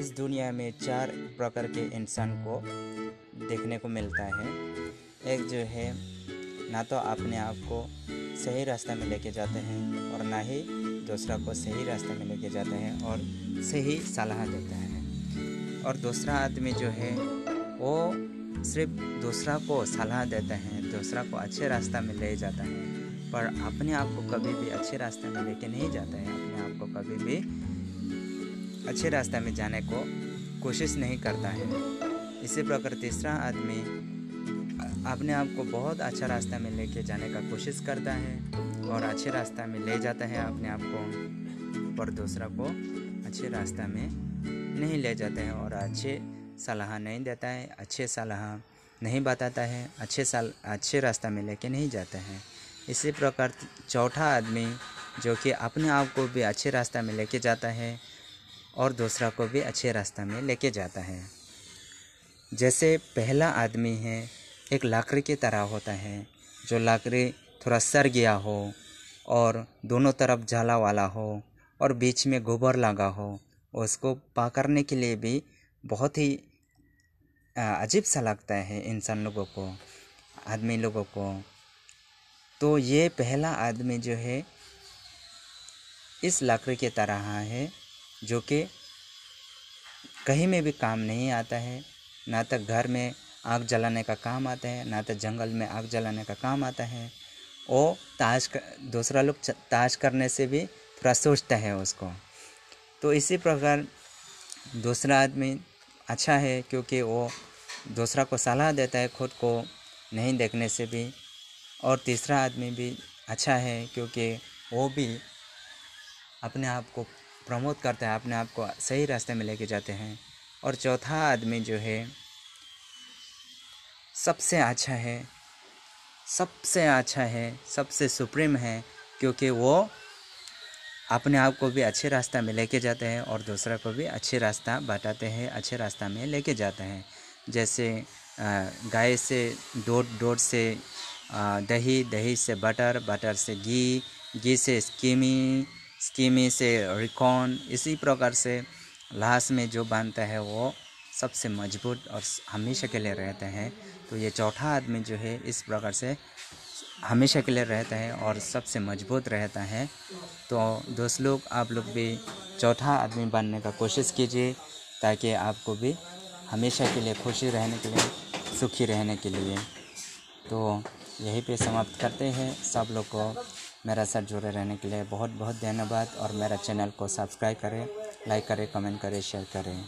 इस दुनिया में चार प्रकार के इंसान को देखने को मिलता है। एक जो है, ना तो अपने आप को सही रास्ता में लेके जाते हैं और ना ही दूसरा को सही रास्ते में लेके जाते हैं और सही सलाह देते हैं। और दूसरा आदमी जो है, वो सिर्फ़ दूसरा को सलाह देते हैं, दूसरा को अच्छे रास्ता में ले जाता है, पर अपने आप को कभी भी अच्छे रास्ते में लेके नहीं जाता है, अपने आप को कभी भी अच्छे रास्ते में जाने को कोशिश नहीं करता है। इसी प्रकार तीसरा आदमी अपने आप को बहुत अच्छा रास्ता में लेके जाने का कोशिश करता है और अच्छे रास्ता में ले जाता है अपने आप को, पर दूसरा को अच्छे रास्ता में नहीं ले जाते हैं और अच्छे सलाह नहीं देता है, अच्छे सलाह नहीं बताता है, अच्छे साल, अच्छे रास्ता में लेके नहीं जाता है। इसी प्रकार चौथा आदमी जो कि अपने आप को भी अच्छे रास्ता में लेके जाता है और दूसरा को भी अच्छे रास्ते में लेके जाता है। जैसे पहला आदमी है, एक लाकड़ी की तरह होता है, जो लाकड़ी थोड़ा सर गया हो और दोनों तरफ़ जाला वाला हो और बीच में गोबर लगा हो, उसको पकड़ने के लिए भी बहुत ही अजीब सा लगता है इंसान लोगों को, आदमी लोगों को। तो ये पहला आदमी जो है, इस लकड़ी की तरह है। जो कि कहीं में भी काम नहीं आता है ना तो घर में आग जलाने का काम आता है ना तो जंगल में आग जलाने का काम आता है। वो ताश कर, दूसरा लोग ताश करने से भी थोड़ा सोचता है उसको। तो इसी प्रकार दूसरा आदमी अच्छा है क्योंकि वो दूसरा को सलाह देता है खुद को नहीं देखने से भी। और तीसरा आदमी भी अच्छा है क्योंकि वो भी अपने आप को प्रमोट करता है, अपने आप को सही रास्ते में लेके जाते हैं। और चौथा आदमी जो है, सबसे अच्छा है, सबसे अच्छा है, सबसे सुप्रीम है, क्योंकि वो अपने आप को भी अच्छे रास्ता में लेके जाते हैं और दूसरा को भी अच्छे रास्ता बताते हैं, अच्छे रास्ता में लेके जाते हैं। जैसे गाय से दूध दूध से दही दही से बटर बटर से घी घी से स्कीमी स्कीमी से रिकॉन इसी प्रकार से लाश में जो बांधता है वो सबसे मज़बूत और हमेशा के लिए रहते हैं। तो ये चौथा आदमी जो है इस प्रकार से हमेशा के लिए रहता है और सबसे मज़बूत रहता है। तो दोस्त लोग, आप लोग भी चौथा आदमी बनने का कोशिश कीजिए ताकि आपको भी हमेशा के लिए खुशी रहने के लिए, सुखी रहने के लिए। तो यहीं पे समाप्त करते हैं। सब लोग को मेरा साथ जुड़े रहने के लिए बहुत बहुत धन्यवाद और मेरा चैनल को सब्सक्राइब करें, लाइक करें, कमेंट करें, शेयर करें।